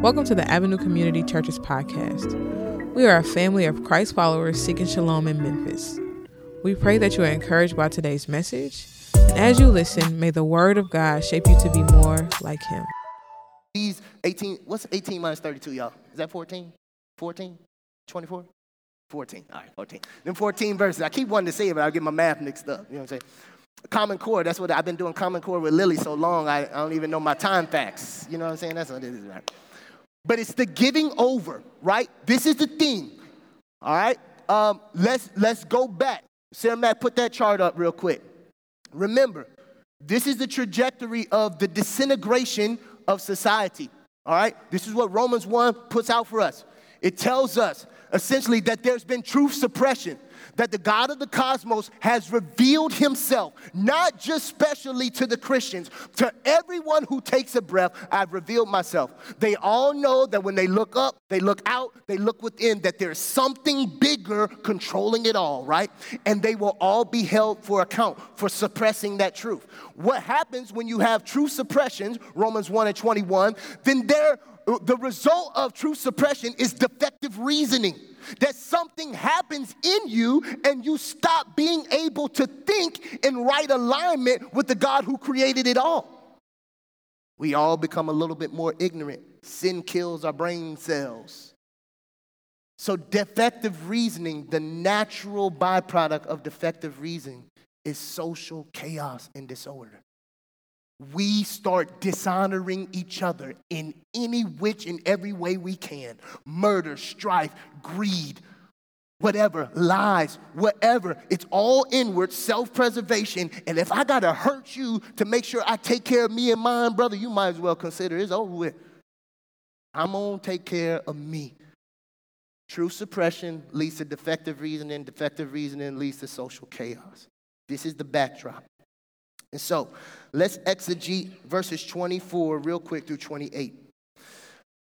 Welcome to the Avenue Community Churches podcast. We are a family of Christ followers seeking shalom in Memphis. We pray that you are encouraged by today's message, and as you listen, may the word of God shape you to be more like Him. These 18, what's 18 minus 32, y'all? Is that 14? 14? 24? 14. All right, 14. Then 14 verses. I keep wanting to say it, but I get my math mixed up. You know what I'm saying? Common Core, that's what I've been doing Common Core with Lily so long, I, I don't even know my time facts. You know what I'm saying? That's what it is, right? But it's the giving over, right? This is the theme, all right? Um, let's, let's go back. Sarah Matt, put that chart up real quick. Remember, this is the trajectory of the disintegration of society, all right? This is what Romans 1 puts out for us. It tells us essentially that there's been truth suppression that the God of the cosmos has revealed himself, not just specially to the Christians, to everyone who takes a breath, I've revealed myself. They all know that when they look up, they look out, they look within, that there's something bigger controlling it all, right? And they will all be held for account for suppressing that truth. What happens when you have true suppressions, Romans 1 and 21, then there the result of true suppression is defective reasoning that something happens in you and you stop being able to think in right alignment with the God who created it all. We all become a little bit more ignorant. Sin kills our brain cells. So, defective reasoning, the natural byproduct of defective reasoning, is social chaos and disorder we start dishonoring each other in any which and every way we can murder, strife, greed, whatever, lies, whatever. It's all inward, self preservation. And if I got to hurt you to make sure I take care of me and mine, brother, you might as well consider it's over with. I'm going to take care of me. True suppression leads to defective reasoning, defective reasoning leads to social chaos. This is the backdrop. And so let's exegete verses 24 real quick through 28. It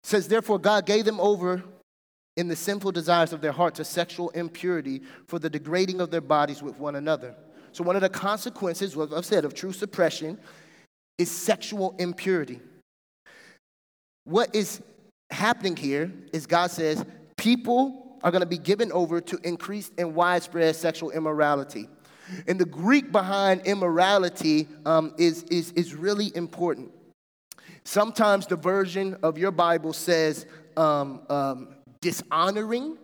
says, Therefore, God gave them over in the sinful desires of their heart to sexual impurity for the degrading of their bodies with one another. So, one of the consequences, what I've said, of true suppression is sexual impurity. What is happening here is God says people are going to be given over to increased and widespread sexual immorality. And the Greek behind immorality um, is, is, is really important. Sometimes the version of your Bible says um, um, dishonoring.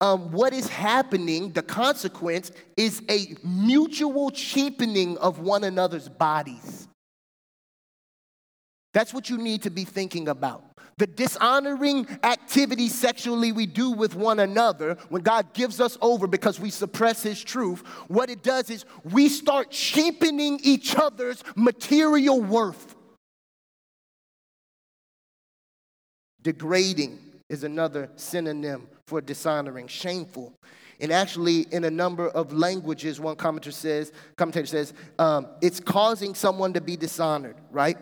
Um, what is happening, the consequence, is a mutual cheapening of one another's bodies. That's what you need to be thinking about. The dishonoring activity sexually we do with one another, when God gives us over because we suppress His truth, what it does is we start cheapening each other's material worth. Degrading is another synonym for dishonoring, shameful. And actually, in a number of languages, one commentator says, commentator says, um, it's causing someone to be dishonored, right?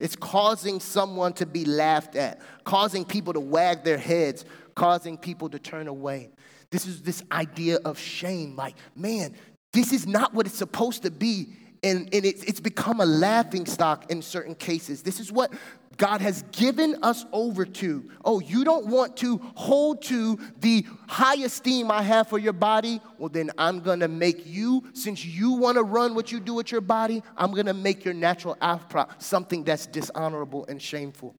It's causing someone to be laughed at, causing people to wag their heads, causing people to turn away. This is this idea of shame like, man, this is not what it's supposed to be. And, and it's, it's become a laughing stock in certain cases. This is what God has given us over to. Oh, you don't want to hold to the high esteem I have for your body? Well, then I'm gonna make you, since you wanna run what you do with your body, I'm gonna make your natural afro something that's dishonorable and shameful.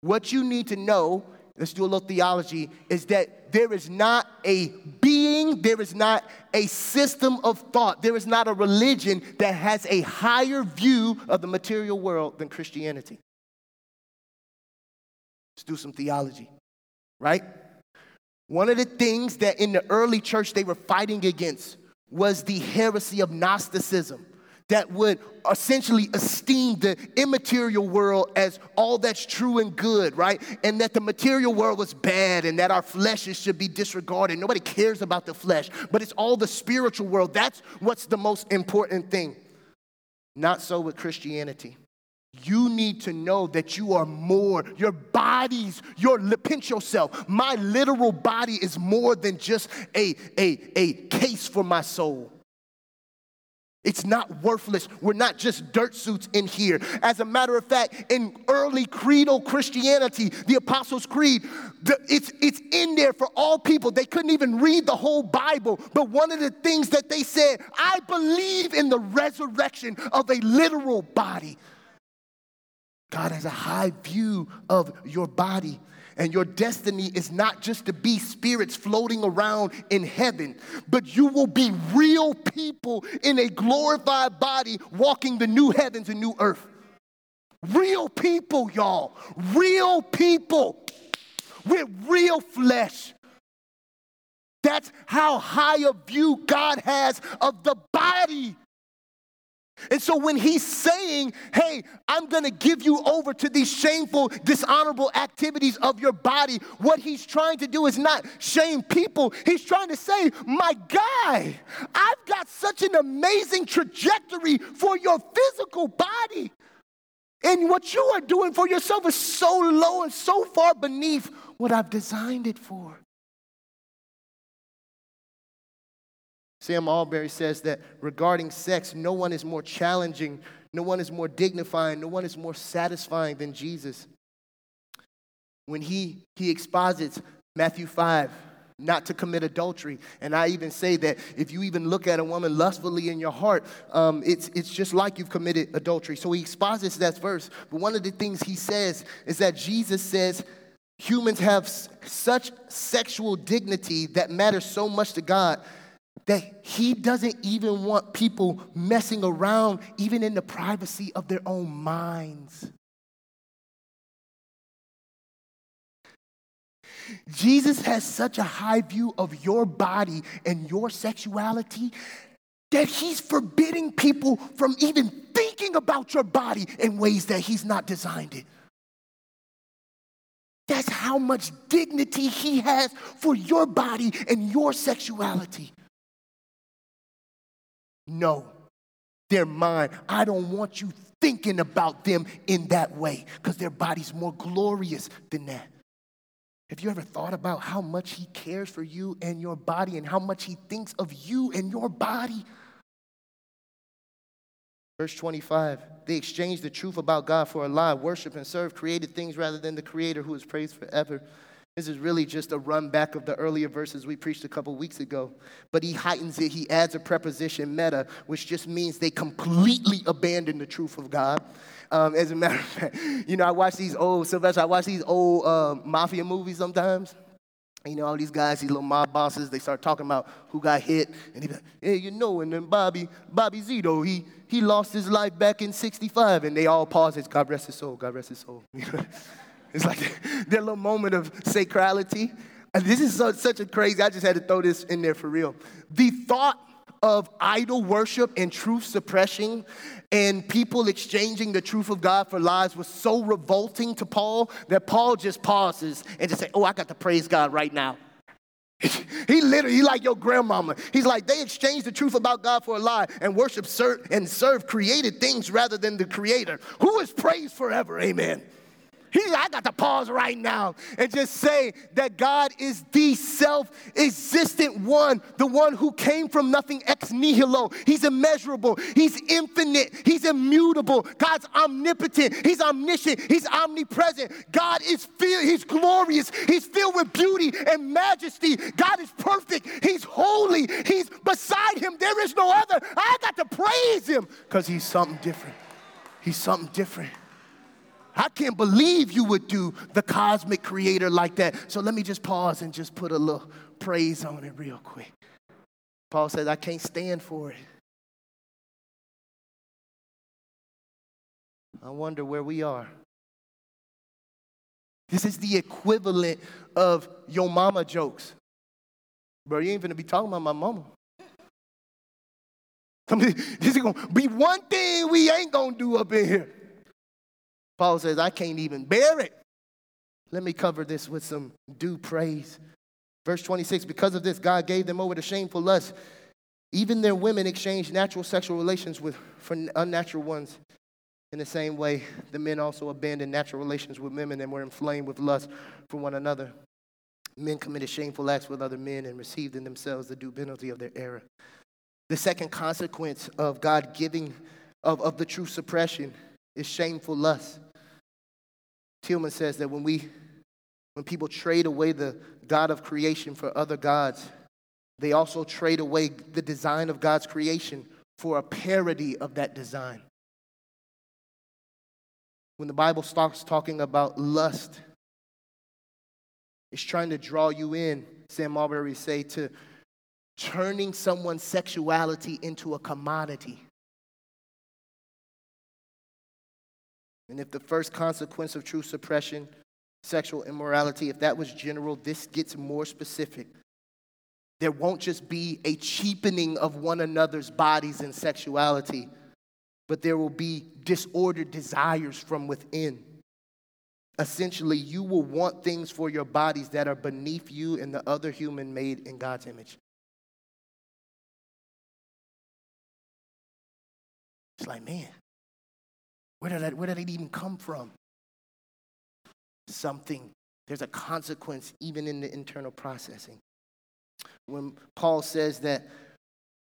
What you need to know, let's do a little theology, is that there is not a being, there is not a system of thought, there is not a religion that has a higher view of the material world than Christianity. Let's do some theology, right? One of the things that in the early church they were fighting against was the heresy of Gnosticism that would essentially esteem the immaterial world as all that's true and good, right? And that the material world was bad and that our fleshes should be disregarded. Nobody cares about the flesh, but it's all the spiritual world. That's what's the most important thing. Not so with Christianity. You need to know that you are more. Your bodies, your pinch yourself. My literal body is more than just a, a, a case for my soul. It's not worthless. We're not just dirt suits in here. As a matter of fact, in early creedal Christianity, the Apostles' Creed, the, it's, it's in there for all people. They couldn't even read the whole Bible, but one of the things that they said, I believe in the resurrection of a literal body. God has a high view of your body. And your destiny is not just to be spirits floating around in heaven, but you will be real people in a glorified body walking the new heavens and new earth. Real people, y'all. Real people with real flesh. That's how high a view God has of the body. And so when he's saying, hey, I'm gonna give you over to these shameful, dishonorable activities of your body, what he's trying to do is not shame people. He's trying to say, my guy, I've got such an amazing trajectory for your physical body. And what you are doing for yourself is so low and so far beneath what I've designed it for. Sam Allberry says that regarding sex, no one is more challenging, no one is more dignifying, no one is more satisfying than Jesus. When he, he exposits Matthew 5, not to commit adultery. And I even say that if you even look at a woman lustfully in your heart, um, it's, it's just like you've committed adultery. So he exposits that verse. But one of the things he says is that Jesus says humans have such sexual dignity that matters so much to God that he doesn't even want people messing around, even in the privacy of their own minds. Jesus has such a high view of your body and your sexuality that he's forbidding people from even thinking about your body in ways that he's not designed it. That's how much dignity he has for your body and your sexuality. No, they're mine. I don't want you thinking about them in that way because their body's more glorious than that. Have you ever thought about how much he cares for you and your body and how much he thinks of you and your body? Verse 25, they exchanged the truth about God for a lie, worship and serve created things rather than the creator who is praised forever. This is really just a run back of the earlier verses we preached a couple weeks ago. But he heightens it. He adds a preposition, meta, which just means they completely abandon the truth of God. Um, as a matter of fact, you know, I watch these old, Sylvester, I watch these old uh, mafia movies sometimes. You know, all these guys, these little mob bosses, they start talking about who got hit. And he be like, hey, you know, and then Bobby, Bobby Zito, he, he lost his life back in 65. And they all pause, It's God rest his soul, God rest his soul. It's like their little moment of sacrality. And this is so, such a crazy, I just had to throw this in there for real. The thought of idol worship and truth suppression and people exchanging the truth of God for lies was so revolting to Paul that Paul just pauses and just say, Oh, I got to praise God right now. he literally, he like your grandmama. He's like, they exchanged the truth about God for a lie and worship serve, and serve created things rather than the creator. Who is praised forever? Amen. He, I got to pause right now and just say that God is the self existent one, the one who came from nothing ex nihilo. He's immeasurable, He's infinite, He's immutable. God's omnipotent, He's omniscient, He's omnipresent. God is filled, He's glorious, He's filled with beauty and majesty. God is perfect, He's holy, He's beside Him. There is no other. I got to praise Him because He's something different. He's something different. I can't believe you would do the cosmic creator like that. So let me just pause and just put a little praise on it real quick. Paul says, I can't stand for it. I wonder where we are. This is the equivalent of your mama jokes. Bro, you ain't gonna be talking about my mama. This is gonna be one thing we ain't gonna do up in here. Paul says, I can't even bear it. Let me cover this with some due praise. Verse 26 Because of this, God gave them over to shameful lust. Even their women exchanged natural sexual relations with, for unnatural ones. In the same way, the men also abandoned natural relations with women and were inflamed with lust for one another. Men committed shameful acts with other men and received in themselves the due penalty of their error. The second consequence of God giving of, of the true suppression is shameful lust. Tillman says that when we when people trade away the God of creation for other gods, they also trade away the design of God's creation for a parody of that design. When the Bible starts talking about lust, it's trying to draw you in, Sam Allberry say, to turning someone's sexuality into a commodity. And if the first consequence of true suppression, sexual immorality, if that was general, this gets more specific. There won't just be a cheapening of one another's bodies and sexuality, but there will be disordered desires from within. Essentially, you will want things for your bodies that are beneath you and the other human made in God's image. It's like, man, where did that, where did it even come from? Something. There's a consequence even in the internal processing. When Paul says that,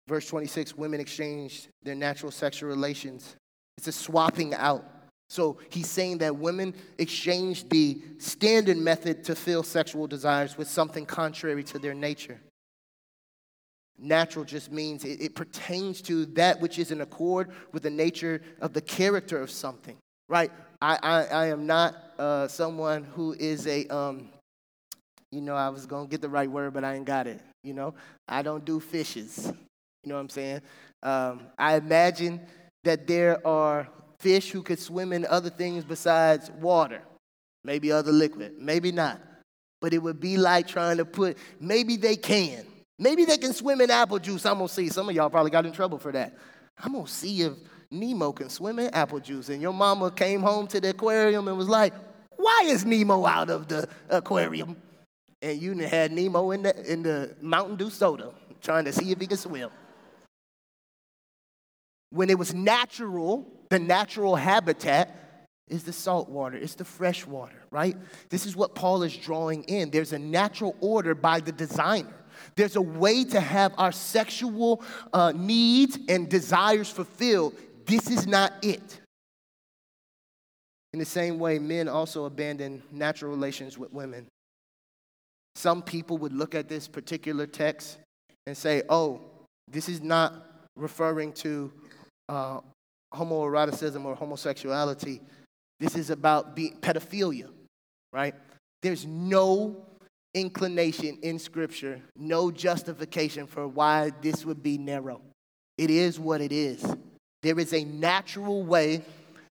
verse 26, women exchanged their natural sexual relations, it's a swapping out. So he's saying that women exchange the standard method to fill sexual desires with something contrary to their nature. Natural just means it, it, pertains to that which is in accord with the nature of the character of something, right? I, I, I am not uh, someone who is a, um, you know, I was going to get the right word, but I ain't got it. You know, I don't do fishes. You know what I'm saying? Um, I imagine that there are fish who could swim in other things besides water, maybe other liquid, maybe not. But it would be like trying to put, maybe they can, Maybe they can swim in apple juice. I'm gonna see. Some of y'all probably got in trouble for that. I'm gonna see if Nemo can swim in apple juice. And your mama came home to the aquarium and was like, Why is Nemo out of the aquarium? And you had Nemo in the, in the Mountain Dew soda trying to see if he could swim. When it was natural, the natural habitat is the salt water, it's the fresh water, right? This is what Paul is drawing in. There's a natural order by the designer. There's a way to have our sexual uh, needs and desires fulfilled. This is not it. In the same way, men also abandon natural relations with women. Some people would look at this particular text and say, oh, this is not referring to uh, homoeroticism or homosexuality. This is about pedophilia, right? There's no inclination in Scripture, no justification for why this would be narrow. It is what it is. There is a natural way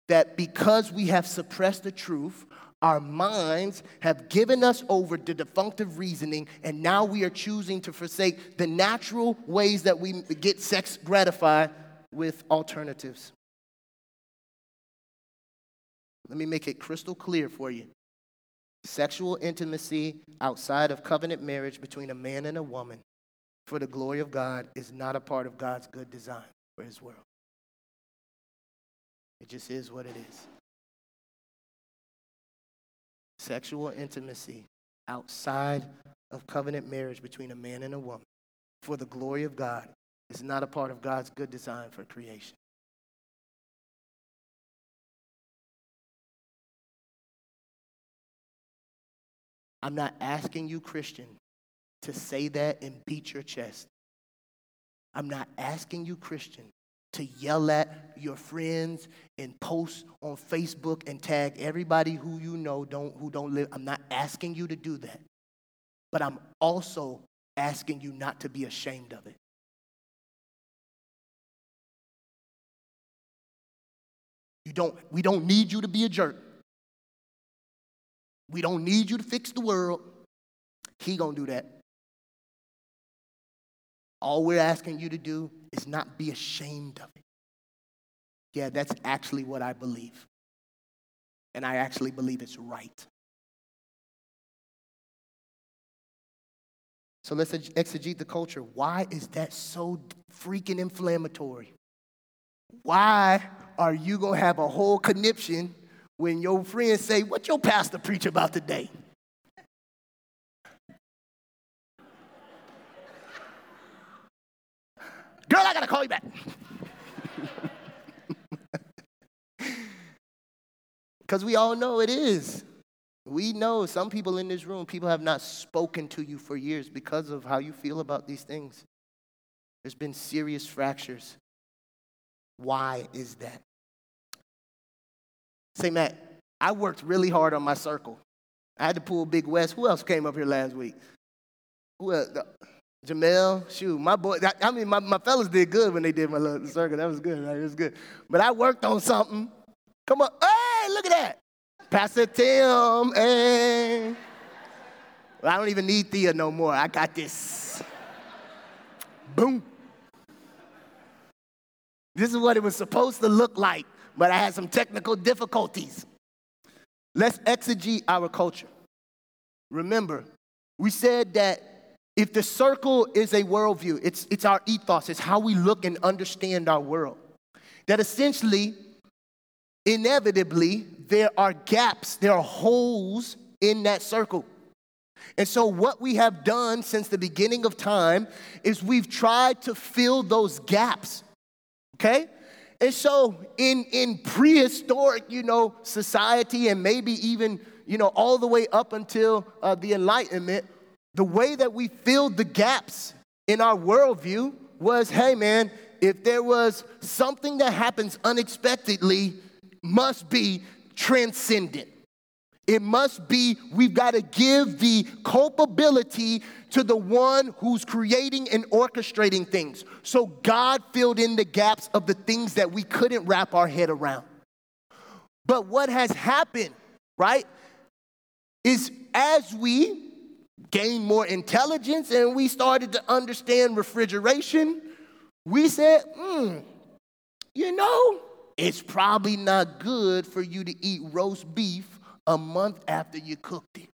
that because we have suppressed the truth, our minds have given us over to defunctive reasoning, and now we are choosing to forsake the natural ways that we get sex gratified with alternatives. Let me make it crystal clear for you. Sexual intimacy outside of covenant marriage between a man and a woman for the glory of God is not a part of God's good design for his world. It just is what it is. Sexual intimacy outside of covenant marriage between a man and a woman for the glory of God is not a part of God's good design for creation. I'm not asking you, Christian, to say that and beat your chest. I'm not asking you, Christian, to yell at your friends and post on Facebook and tag everybody who you know don't, who don't live. I'm not asking you to do that. But I'm also asking you not to be ashamed of it. You don't, we don't need you to be a jerk. We don't need you to fix the world. He going to do that. All we're asking you to do is not be ashamed of it. Yeah, that's actually what I believe. And I actually believe it's right. So let's exegete the culture. Why is that so freaking inflammatory? Why are you going to have a whole conniption when your friends say, What your pastor preach about today? Girl, I gotta call you back. Because we all know it is. We know some people in this room, people have not spoken to you for years because of how you feel about these things. There's been serious fractures. Why is that? Say, Matt, I worked really hard on my circle. I had to pull Big West. Who else came up here last week? Who else? Jamel, shoot, my boy, I mean, my, my fellas did good when they did my little circle. That was good, right? It was good. But I worked on something. Come on. Hey, look at that. Pastor Tim, hey. Well, I don't even need Thea no more. I got this. Boom. This is what it was supposed to look like, but I had some technical difficulties. Let's exegete our culture. Remember, we said that if the circle is a worldview, it's, it's our ethos, it's how we look and understand our world. That essentially, inevitably, there are gaps, there are holes in that circle. And so, what we have done since the beginning of time is we've tried to fill those gaps. Okay? And so, in, in prehistoric, you know, society, and maybe even, you know, all the way up until uh, the Enlightenment, the way that we filled the gaps in our worldview was hey, man, if there was something that happens unexpectedly, must be transcendent. It must be, we've got to give the culpability to the one who's creating and orchestrating things. So God filled in the gaps of the things that we couldn't wrap our head around. But what has happened, right, is as we gained more intelligence and we started to understand refrigeration, we said, hmm, you know, it's probably not good for you to eat roast beef a month after you cooked it.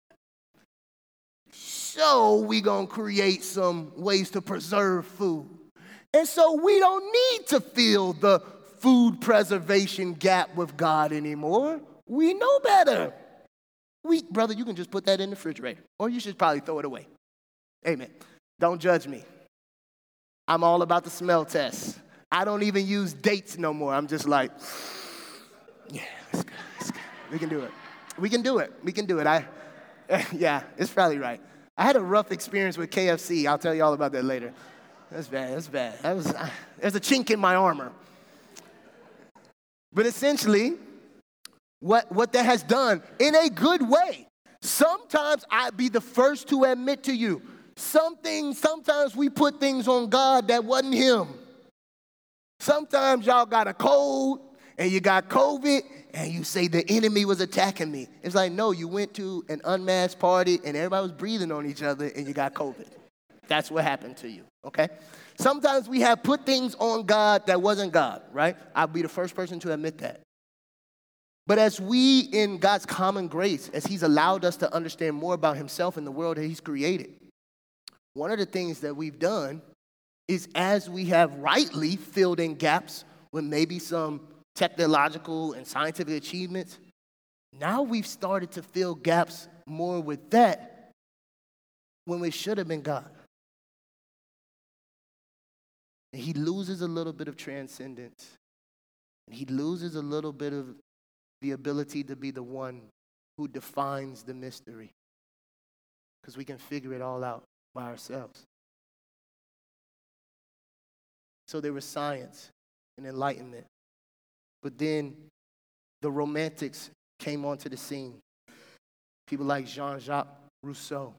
So we gonna create some ways to preserve food. And so we don't need to fill the food preservation gap with God anymore. We know better. We, brother, you can just put that in the refrigerator, or you should probably throw it away. Amen. Don't judge me. I'm all about the smell test. I don't even use dates no more. I'm just like, yeah, that's good, that's good. We can do it. We can do it. We can do it. I, yeah, it's probably right. I had a rough experience with KFC. I'll tell you all about that later. That's bad. That's bad. That was, uh, there's a chink in my armor. But essentially, what, what that has done in a good way. Sometimes I'd be the first to admit to you, something, sometimes we put things on God that wasn't Him. Sometimes y'all got a cold and you got COVID and you say the enemy was attacking me. It's like, no, you went to an unmasked party and everybody was breathing on each other and you got COVID. That's what happened to you, okay? Sometimes we have put things on God that wasn't God, right? I'll be the first person to admit that. But as we, in God's common grace, as He's allowed us to understand more about Himself and the world that He's created, one of the things that we've done is as we have rightly filled in gaps with maybe some technological and scientific achievements, now we've started to fill gaps more with that when we should have been God. And he loses a little bit of transcendence. And he loses a little bit of the ability to be the one who defines the mystery. Because we can figure it all out by ourselves. So there was science and enlightenment. But then the romantics came onto the scene. People like Jean Jacques Rousseau.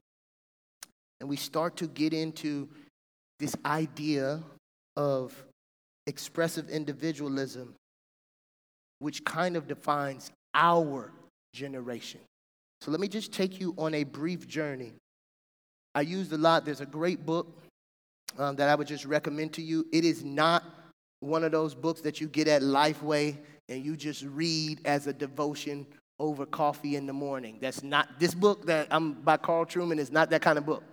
And we start to get into this idea of expressive individualism which kind of defines our generation. So let me just take you on a brief journey. I used a lot, there's a great book um, that I would just recommend to you. It is not one of those books that you get at Lifeway and you just read as a devotion over coffee in the morning. That's not this book that I'm by Carl Trueman is not that kind of book.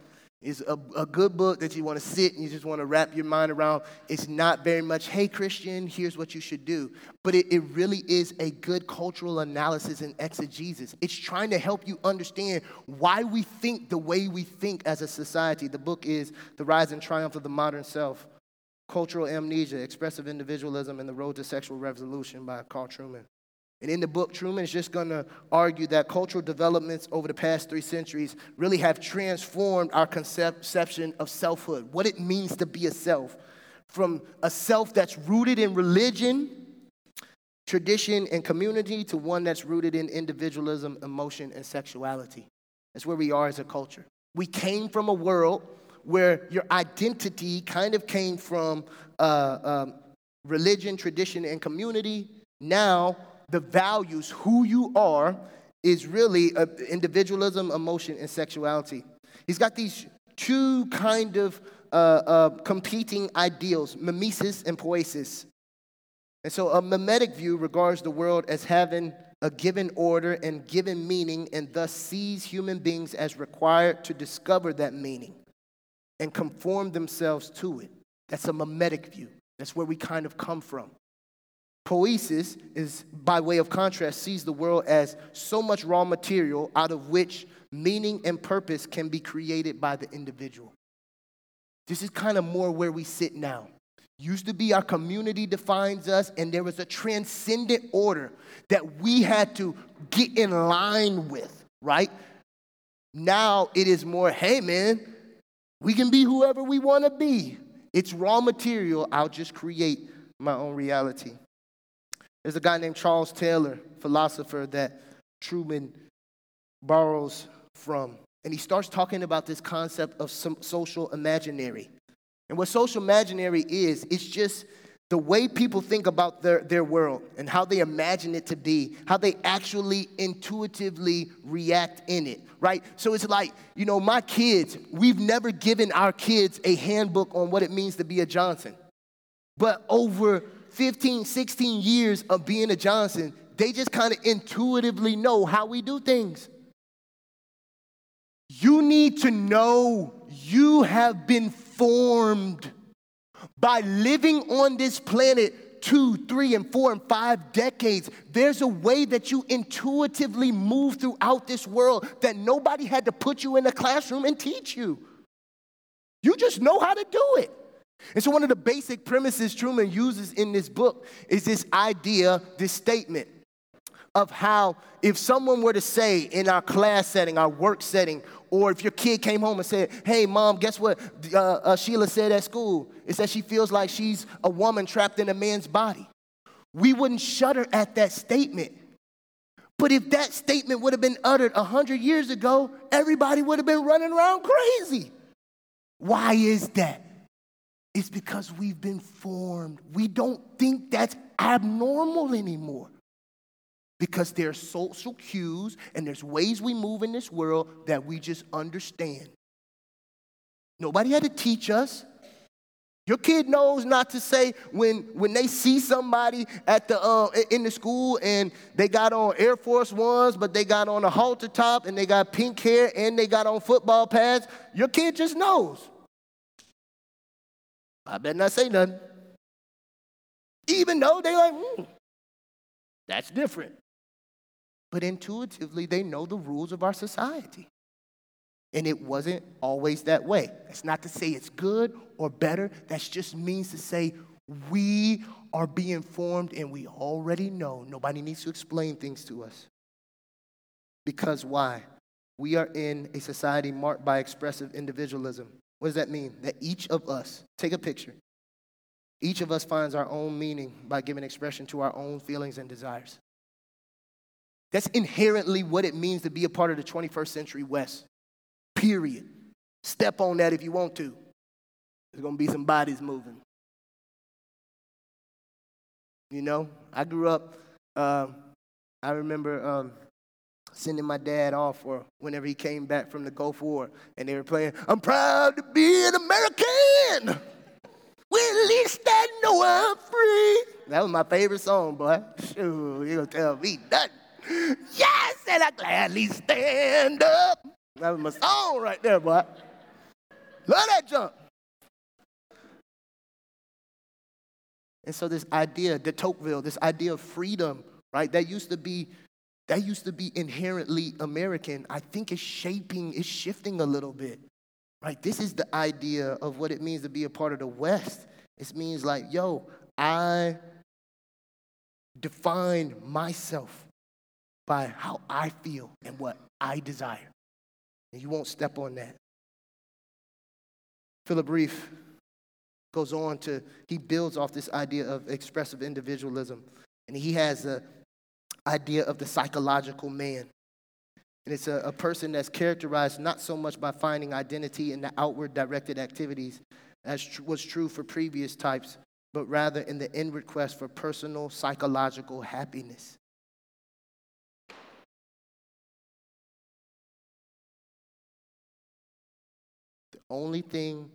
It's a, a good book that you want to sit and you just want to wrap your mind around. It's not very much, hey, Christian, here's what you should do. But it, it really is a good cultural analysis and exegesis. It's trying to help you understand why we think the way we think as a society. The book is The Rise and Triumph of the Modern Self Cultural Amnesia, Expressive Individualism, and the Road to Sexual Revolution by Carl Trueman. And in the book, Trueman is just going to argue that cultural developments over the past three centuries really have transformed our conception of selfhood, what it means to be a self, from a self that's rooted in religion, tradition, and community to one that's rooted in individualism, emotion, and sexuality. That's where we are as a culture. We came from a world where your identity kind of came from uh, um, religion, tradition, and community. Now, the values, who you are, is really uh, individualism, emotion, and sexuality. He's got these two kind of uh, uh, competing ideals, mimesis and poesis. And so a mimetic view regards the world as having a given order and given meaning, and thus sees human beings as required to discover that meaning and conform themselves to it. That's a mimetic view. That's where we kind of come from. Poesis is, by way of contrast, sees the world as so much raw material out of which meaning and purpose can be created by the individual. This is kind of more where we sit now. Used to be our community defines us, and there was a transcendent order that we had to get in line with, right? Now it is more, hey man, we can be whoever we want to be. It's raw material. I'll just create my own reality. There's a guy named Charles Taylor, philosopher that Trueman borrows from. And he starts talking about this concept of social imaginary. And what social imaginary is, it's just the way people think about their, their world and how they imagine it to be, how they actually intuitively react in it, right? So it's like, you know, my kids, we've never given our kids a handbook on what it means to be a Johnson. But over 15, 16 years of being a Johnson, they just kind of intuitively know how we do things. You need to know you have been formed by living on this planet two, three, and four, and five decades. There's a way that you intuitively move throughout this world that nobody had to put you in a classroom and teach you. You just know how to do it. And so, one of the basic premises Trueman uses in this book is this idea, this statement of how if someone were to say in our class setting, our work setting, or if your kid came home and said, Hey, mom, guess what uh, uh, Sheila said at school? It that she feels like she's a woman trapped in a man's body. We wouldn't shudder at that statement. But if that statement would have been uttered 100 years ago, everybody would have been running around crazy. Why is that? It's because we've been formed. We don't think that's abnormal anymore. Because there's social cues and there's ways we move in this world that we just understand. Nobody had to teach us. Your kid knows not to say when, when they see somebody at the, uh, in the school and they got on Air Force Ones, but they got on a halter top and they got pink hair and they got on football pads. Your kid just knows. I better not say nothing. Even though they like, hmm, that's different. But intuitively, they know the rules of our society. And it wasn't always that way. That's not to say it's good or better. That just means to say we are being formed and we already know. Nobody needs to explain things to us. Because why? We are in a society marked by expressive individualism. What does that mean? That each of us, take a picture, each of us finds our own meaning by giving expression to our own feelings and desires. That's inherently what it means to be a part of the 21st century West. Period. Step on that if you want to. There's gonna be some bodies moving. You know, I grew up, uh, I remember um, sending my dad off or whenever he came back from the Gulf War, and they were playing, I'm proud to be an American. Well, at least I know I'm free. That was my favorite song, boy. Sure, you gonna tell me nothing. Yes, and I gladly stand up. That was my song right there, boy. Love that jump. And so this idea, de Tocqueville, this idea of freedom, right? That used to be that used to be inherently American. I think it's shaping, it's shifting a little bit. Right? This is the idea of what it means to be a part of the West. It means like, yo, I define myself by how I feel and what I desire. And you won't step on that. Philip Rieff goes on to, he builds off this idea of expressive individualism. And he has the idea of the psychological man. And it's a, a person that's characterized not so much by finding identity in the outward directed activities, as tr- was true for previous types, but rather in the inward quest for personal psychological happiness. Only thing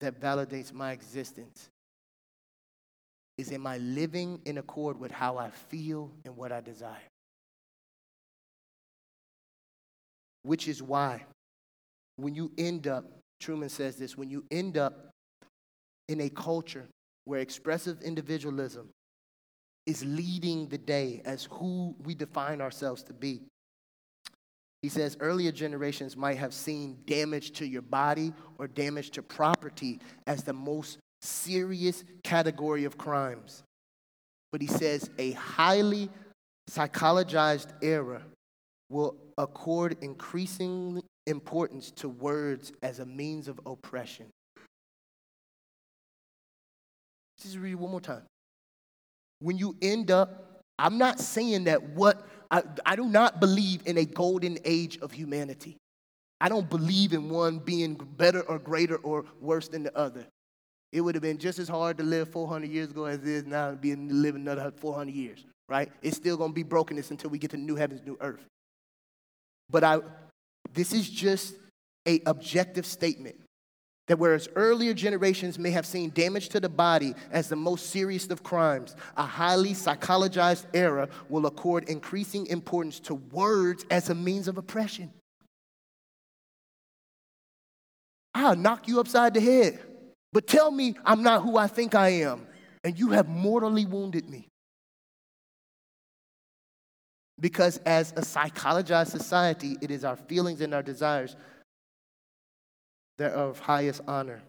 that validates my existence is am I living in accord with how I feel and what I desire? Which is why when you end up, Trueman says this, when you end up in a culture where expressive individualism is leading the day as who we define ourselves to be. He says earlier generations might have seen damage to your body or damage to property as the most serious category of crimes. But he says a highly psychologized era will accord increasing importance to words as a means of oppression. Just read it one more time. When you end up, I'm not saying that what, I, I do not believe in a golden age of humanity. I don't believe in one being better or greater or worse than the other. It would have been just as hard to live 400 years ago as it is now to be living another 400 years, right? It's still going to be brokenness until we get to new heavens, new earth. But I, this is just a objective statement that whereas earlier generations may have seen damage to the body as the most serious of crimes, a highly psychologized era will accord increasing importance to words as a means of oppression. I'll knock you upside the head. But tell me I'm not who I think I am, and you have mortally wounded me. Because as a psychologized society, it is our feelings and our desires that are of highest honor.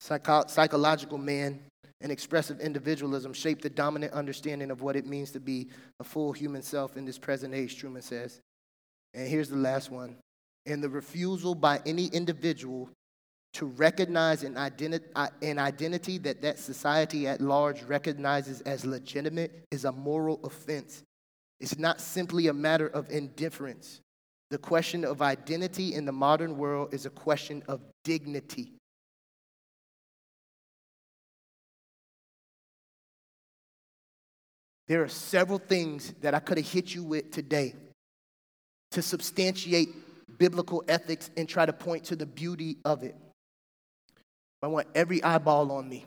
Psycho- psychological man and expressive individualism shape the dominant understanding of what it means to be a full human self in this present age, Trueman says. And here's the last one and the refusal by any individual to recognize an, identi- uh, an identity that that society at large recognizes as legitimate is a moral offense. It's not simply a matter of indifference. The question of identity in the modern world is a question of dignity. There are several things that I could have hit you with today to substantiate biblical ethics and try to point to the beauty of it. I want every eyeball on me.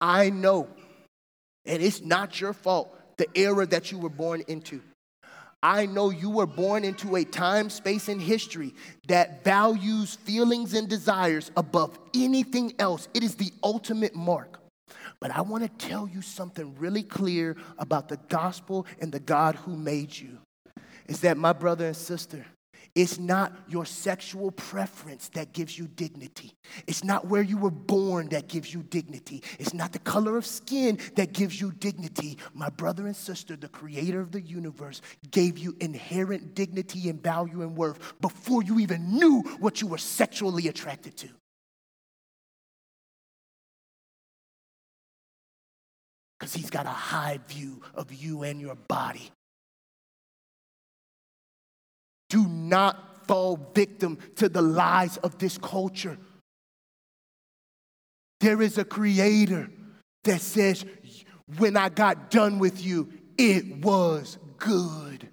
I know, and it's not your fault, the era that you were born into. I know you were born into a time, space, and history that values feelings and desires above anything else. It is the ultimate mark. But I want to tell you something really clear about the gospel and the God who made you. Is that my brother and sister, it's not your sexual preference that gives you dignity. It's not where you were born that gives you dignity. It's not the color of skin that gives you dignity. My brother and sister, the creator of the universe, gave you inherent dignity and value and worth before you even knew what you were sexually attracted to. Because he's got a high view of you and your body. Do not fall victim to the lies of this culture. There is a creator that says, when I got done with you, it was good.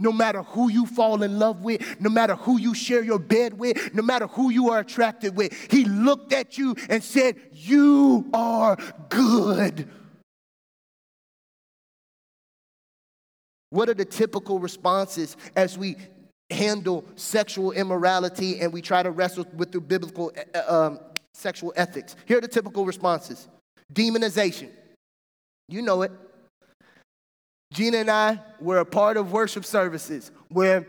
No matter who you fall in love with, no matter who you share your bed with, no matter who you are attracted with, he looked at you and said, You are good. What are the typical responses as we handle sexual immorality and we try to wrestle with the biblical uh, uh, um, sexual ethics? Here are the typical responses demonization. You know it. Gina and I were a part of worship services where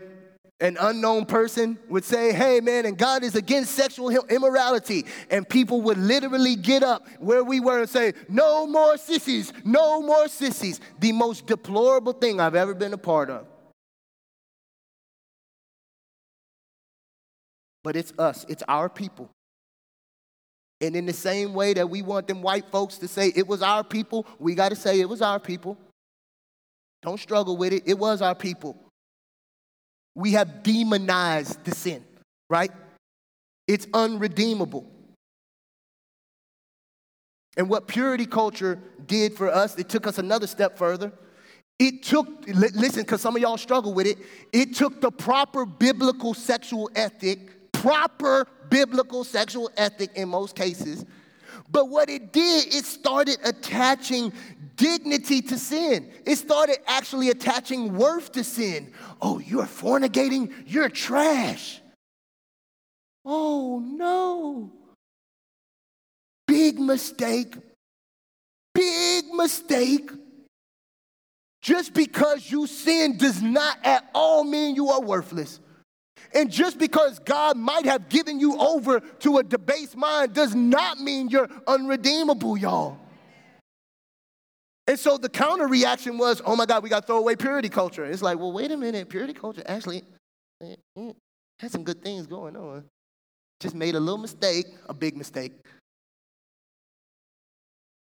an unknown person would say, Hey, man, and God is against sexual immorality. And people would literally get up where we were and say, No more sissies, no more sissies. The most deplorable thing I've ever been a part of. But it's us, it's our people. And in the same way that we want them white folks to say it was our people, we got to say it was our people. Don't struggle with it, it was our people we have demonized the sin, right? It's unredeemable. And what purity culture did for us, it took us another step further. It took, listen, because some of y'all struggle with it, it took the proper biblical sexual ethic, proper biblical sexual ethic in most cases. But what it did, it started attaching dignity to sin. It started actually attaching worth to sin. Oh, you're fornicating, you're trash. Oh, no. Big mistake. Big mistake. Just because you sin does not at all mean you are worthless. And just because God might have given you over to a debased mind does not mean you're unredeemable, y'all. And so the counter reaction was, oh my God, we got to throw away purity culture. It's like, well, wait a minute, purity culture actually eh, eh, had some good things going on. Just made a little mistake, a big mistake.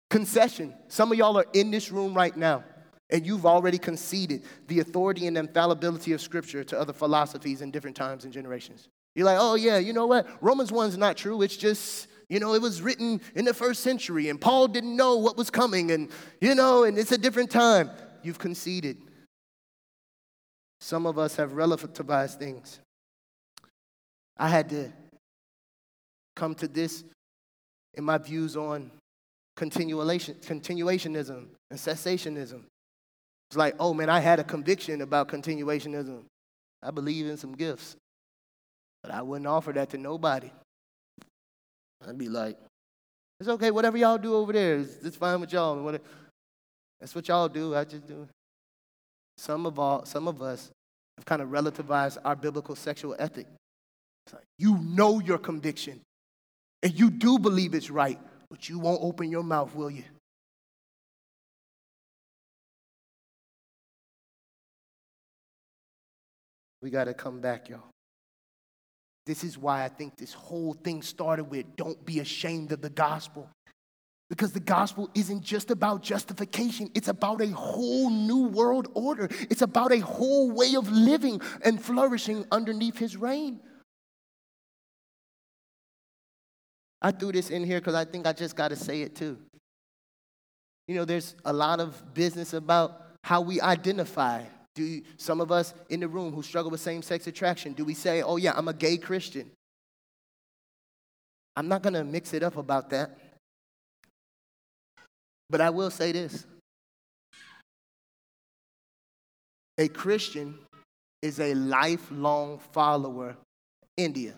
Concession. Some of y'all are in this room right now, and you've already conceded the authority and infallibility of Scripture to other philosophies in different times and generations. You're like, oh yeah, you know what? Romans 1's not true. It's just you know, it was written in the first century, and Paul didn't know what was coming, and, you know, and it's a different time. You've conceded. Some of us have relativized things. I had to come to this in my views on continuation, continuationism and cessationism. It's like, oh man, I had a conviction about continuationism. I believe in some gifts, but I wouldn't offer that to nobody. I'd be like, it's okay, whatever y'all do over there, it's, it's fine with y'all. Whatever. That's what y'all do. I just do. Some of all, some of us have kind of relativized our biblical sexual ethic. Like, you know your conviction, and you do believe it's right, but you won't open your mouth, will you? We got to come back, y'all. This is why I think this whole thing started with don't be ashamed of the gospel. Because the gospel isn't just about justification, it's about a whole new world order. It's about a whole way of living and flourishing underneath his reign. I threw this in here because I think I just got to say it too. You know, there's a lot of business about how we identify do you, some of us in the room who struggle with same sex attraction, do we say, oh, yeah, I'm a gay Christian? I'm not going to mix it up about that. But I will say this a Christian is a lifelong follower. India.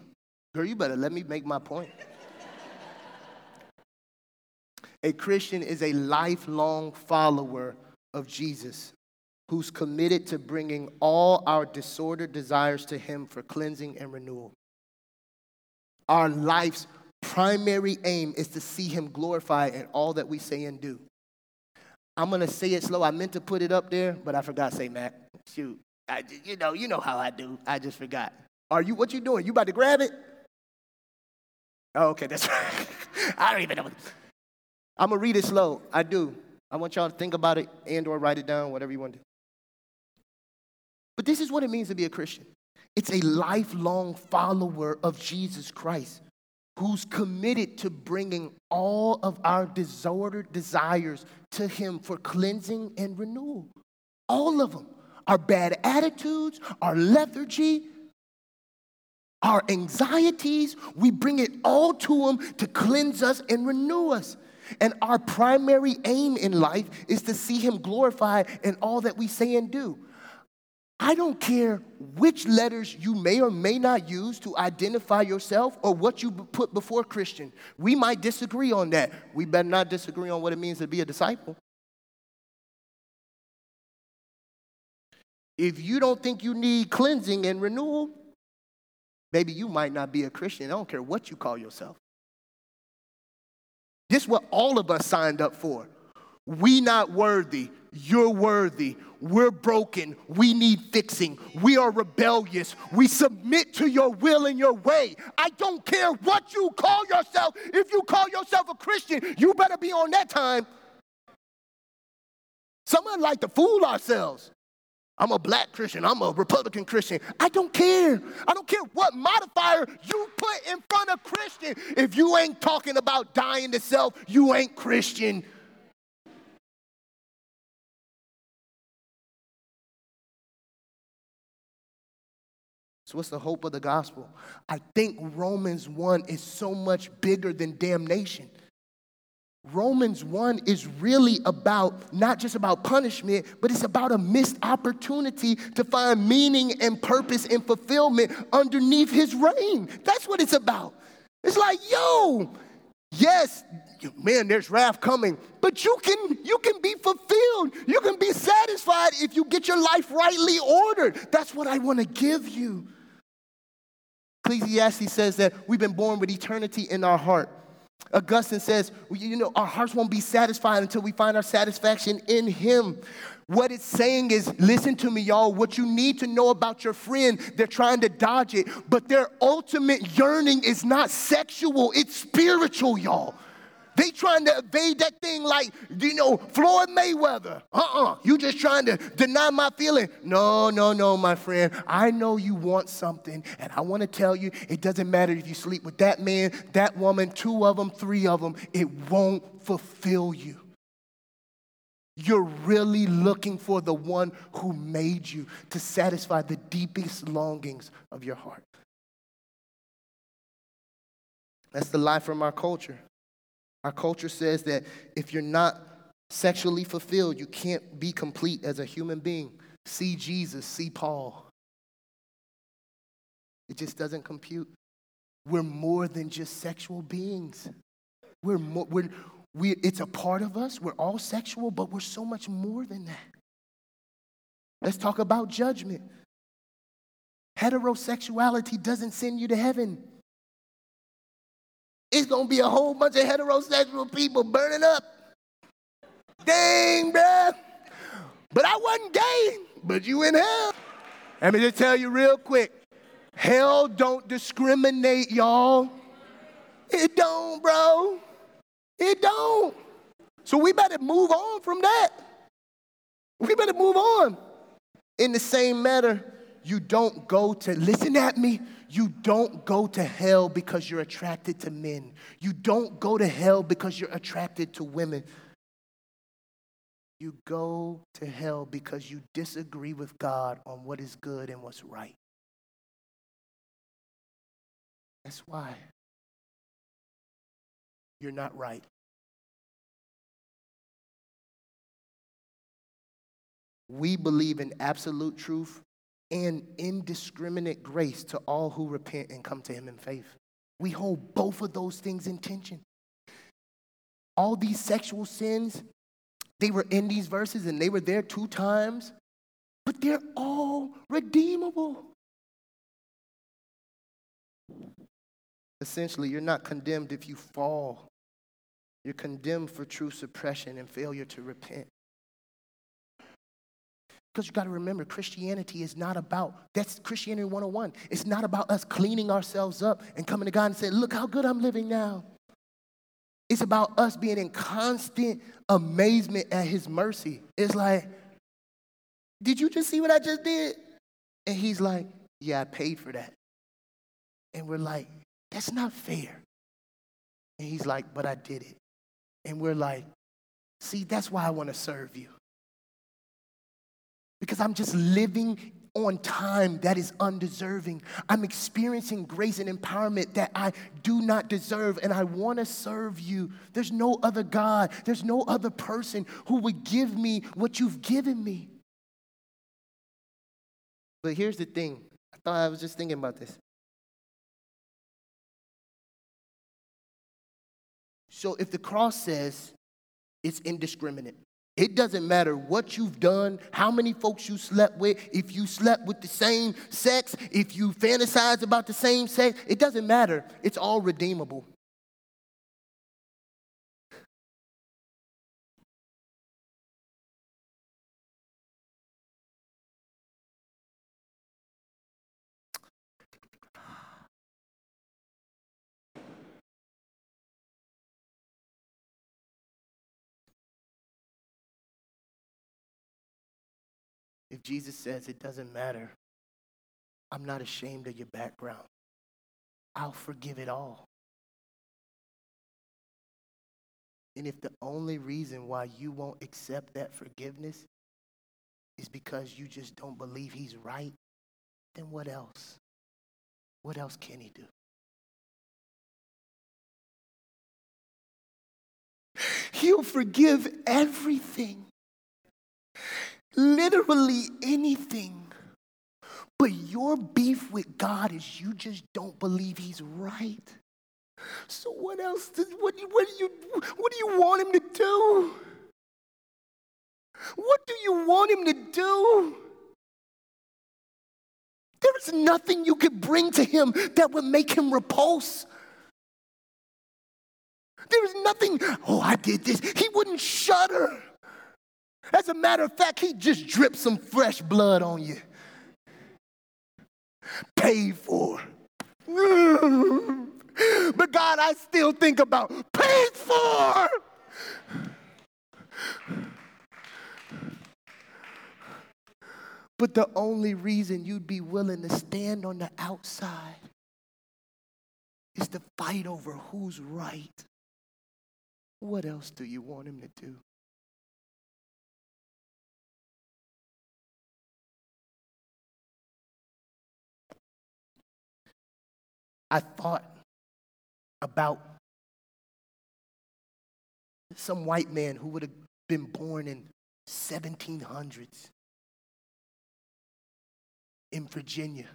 Girl, you better let me make my point. a Christian is a lifelong follower of Jesus who's committed to bringing all our disordered desires to Him for cleansing and renewal. Our life's primary aim is to see Him glorified in all that we say and do. I'm gonna say it slow. I meant to put it up there, but I forgot say Mac. Shoot, I, you know, you know how I do. I just forgot. Are you? What you doing? You about to grab it? Oh, okay, that's right. I don't even know. I'm gonna read it slow. I do. I want y'all to think about it and/or write it down, whatever you want to do. But this is what it means to be a Christian it's a lifelong follower of Jesus Christ who's committed to bringing all of our disordered desires to Him for cleansing and renewal. All of them. Our bad attitudes, our lethargy, our anxieties, we bring it all to Him to cleanse us and renew us. And our primary aim in life is to see Him glorified in all that we say and do. I don't care which letters you may or may not use to identify yourself or what you put before Christian. We might disagree on that. We better not disagree on what it means to be a disciple. If you don't think you need cleansing and renewal, maybe you might not be a Christian. I don't care what you call yourself. This is what all of us signed up for. We not worthy. You're worthy. We're broken. We need fixing. We are rebellious. We submit to your will and your way. I don't care what you call yourself. If you call yourself a Christian, you better be on that time. Someone like to fool ourselves. I'm a black Christian. I'm a Republican Christian. I don't care. I don't care what modifier you put in front of Christian. If you ain't talking about dying to self, you ain't Christian. So, what's the hope of the gospel? I think Romans 1 is so much bigger than damnation. Romans 1 is really about not just about punishment, but it's about a missed opportunity to find meaning and purpose and fulfillment underneath his reign. That's what it's about. It's like, yo, yes, man, there's wrath coming, but you can you can be fulfilled. You can be satisfied if you get your life rightly ordered. That's what I want to give you. Ecclesiastes says that we've been born with eternity in our heart. Augustine says, you know, our hearts won't be satisfied until we find our satisfaction in Him. What it's saying is, listen to me, y'all. What you need to know about your friend, they're trying to dodge it, but their ultimate yearning is not sexual, it's spiritual, y'all. They trying to evade that thing like, you know, Floyd Mayweather. Uh-uh. You just trying to deny my feeling. No, no, no, my friend. I know you want something, and I want to tell you, it doesn't matter if you sleep with that man, that woman, two of them, three of them, it won't fulfill you. You're really looking for the one who made you to satisfy the deepest longings of your heart. That's the lie from our culture. Our culture says that if you're not sexually fulfilled, you can't be complete as a human being. See Jesus, see Paul. It just doesn't compute. We're more than just sexual beings. We're more, we're, we, it's a part of us. We're all sexual, but we're so much more than that. Let's talk about judgment. Heterosexuality doesn't send you to heaven it's gonna be a whole bunch of heterosexual people burning up. Dang, bruh. But I wasn't gay, but you in hell. Let me just tell you real quick. Hell don't discriminate, y'all. It don't, bro. It don't. So we better move on from that. We better move on. In the same matter, you don't go to, listen at me, you don't go to hell because you're attracted to men. You don't go to hell because you're attracted to women. You go to hell because you disagree with God on what is good and what's right. That's why you're not right. We believe in absolute truth and indiscriminate grace to all who repent and come to him in faith. We hold both of those things in tension. All these sexual sins, they were in these verses and they were there two times, but they're all redeemable. Essentially, you're not condemned if you fall. You're condemned for true suppression and failure to repent. Because you got to remember, Christianity is not about, that's Christianity 101. It's not about us cleaning ourselves up and coming to God and saying, look how good I'm living now. It's about us being in constant amazement at His mercy. It's like, did you just see what I just did? And He's like, yeah, I paid for that. And we're like, that's not fair. And He's like, but I did it. And we're like, see, that's why I want to serve you because I'm just living on time that is undeserving. I'm experiencing grace and empowerment that I do not deserve, and I want to serve you. There's no other God, there's no other person who would give me what you've given me. But here's the thing I thought I was just thinking about this. So if the cross says it's indiscriminate, It doesn't matter what you've done, how many folks you slept with, if you slept with the same sex, if you fantasize about the same sex, it doesn't matter. It's all redeemable. Jesus says it doesn't matter, I'm not ashamed of your background. I'll forgive it all. And if the only reason why you won't accept that forgiveness is because you just don't believe he's right, then what else? What else can he do? He'll forgive everything literally anything. But your beef with God is you just don't believe He's right. So what else? Does, what, what, do you, what do you want Him to do? What do you want Him to do? There is nothing you could bring to Him that would make Him repulse. There is nothing, oh, I did this. He wouldn't shudder. As a matter of fact, he just dripped some fresh blood on you. Paid for. But God, I still think about paid for. But the only reason you'd be willing to stand on the outside is to fight over who's right. What else do you want him to do? I thought about some white man who would have been born in 1700s in Virginia,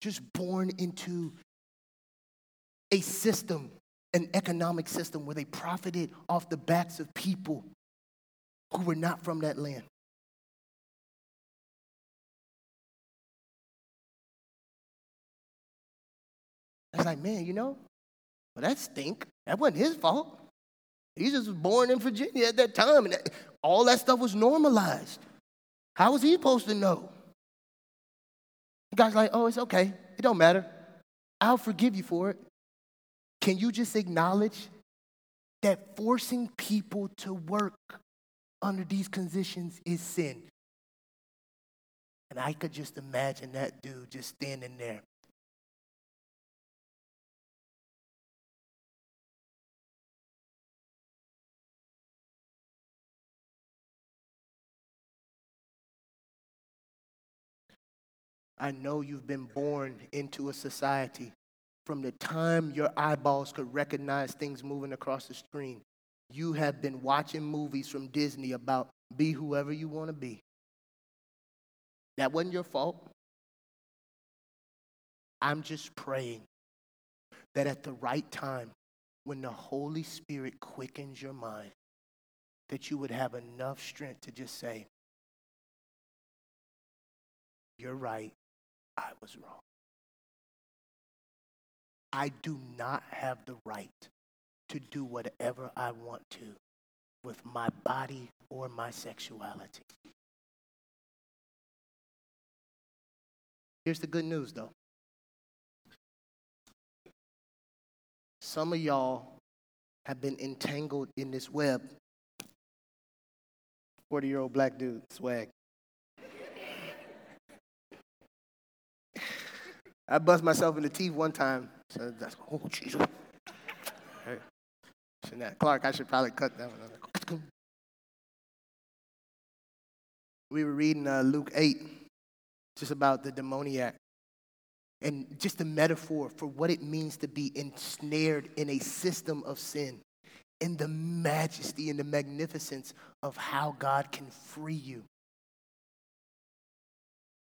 just born into a system, an economic system where they profited off the backs of people who were not from that land. I was like, man, you know, well, that stink. That wasn't his fault. He just was born in Virginia at that time, and that, all that stuff was normalized. How was he supposed to know? The guy's like, oh, it's okay. It don't matter. I'll forgive you for it. Can you just acknowledge that forcing people to work under these conditions is sin? And I could just imagine that dude just standing there I know you've been born into a society from the time your eyeballs could recognize things moving across the screen. You have been watching movies from Disney about be whoever you want to be. That wasn't your fault. I'm just praying that at the right time, when the Holy Spirit quickens your mind, that you would have enough strength to just say, You're right. I was wrong. I do not have the right to do whatever I want to with my body or my sexuality. Here's the good news, though. Some of y'all have been entangled in this web. 40 year old black dude, swag. I bust myself in the teeth one time. So that's, oh, Jesus. Clark, I should probably cut that one. We were reading uh, Luke 8, just about the demoniac, and just a metaphor for what it means to be ensnared in a system of sin, in the majesty and the magnificence of how God can free you.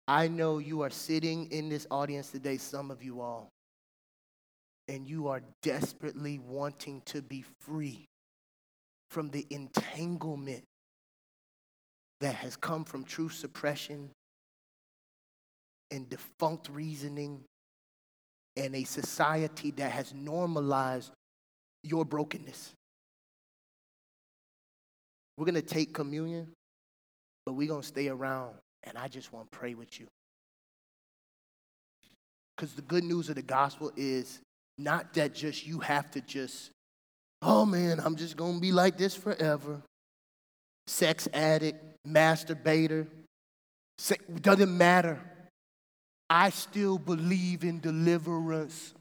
I know you are sitting in this audience today, some of you all, and you are desperately wanting to be free from the entanglement that has come from true suppression and defunct reasoning and a society that has normalized your brokenness. We're going to take communion, but we're going to stay around, and I just want to pray with you. Because the good news of the gospel is not that just you have to just, oh man, I'm just going to be like this forever. Sex addict, masturbator, doesn't matter. I still believe in deliverance.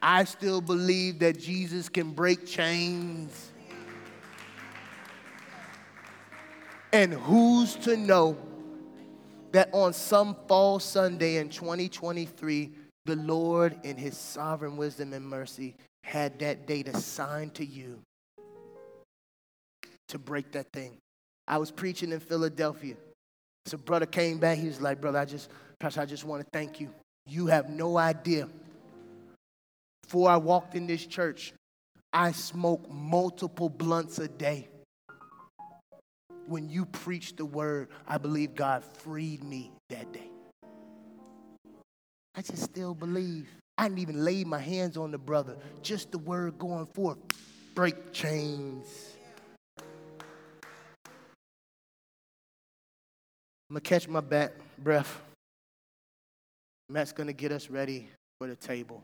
I still believe that Jesus can break chains. And who's to know that on some fall Sunday in 2023, the Lord, in His sovereign wisdom and mercy, had that date assigned to you to break that thing. I was preaching in Philadelphia. So, brother came back. He was like, Brother, I just, Pastor, I just want to thank you. You have no idea. Before I walked in this church, I smoked multiple blunts a day when you preached the word, I believe God freed me that day. I just still believe. I didn't even lay my hands on the brother. Just the word going forth. Break chains. I'm going to catch my back breath. Matt's going to get us ready for the table.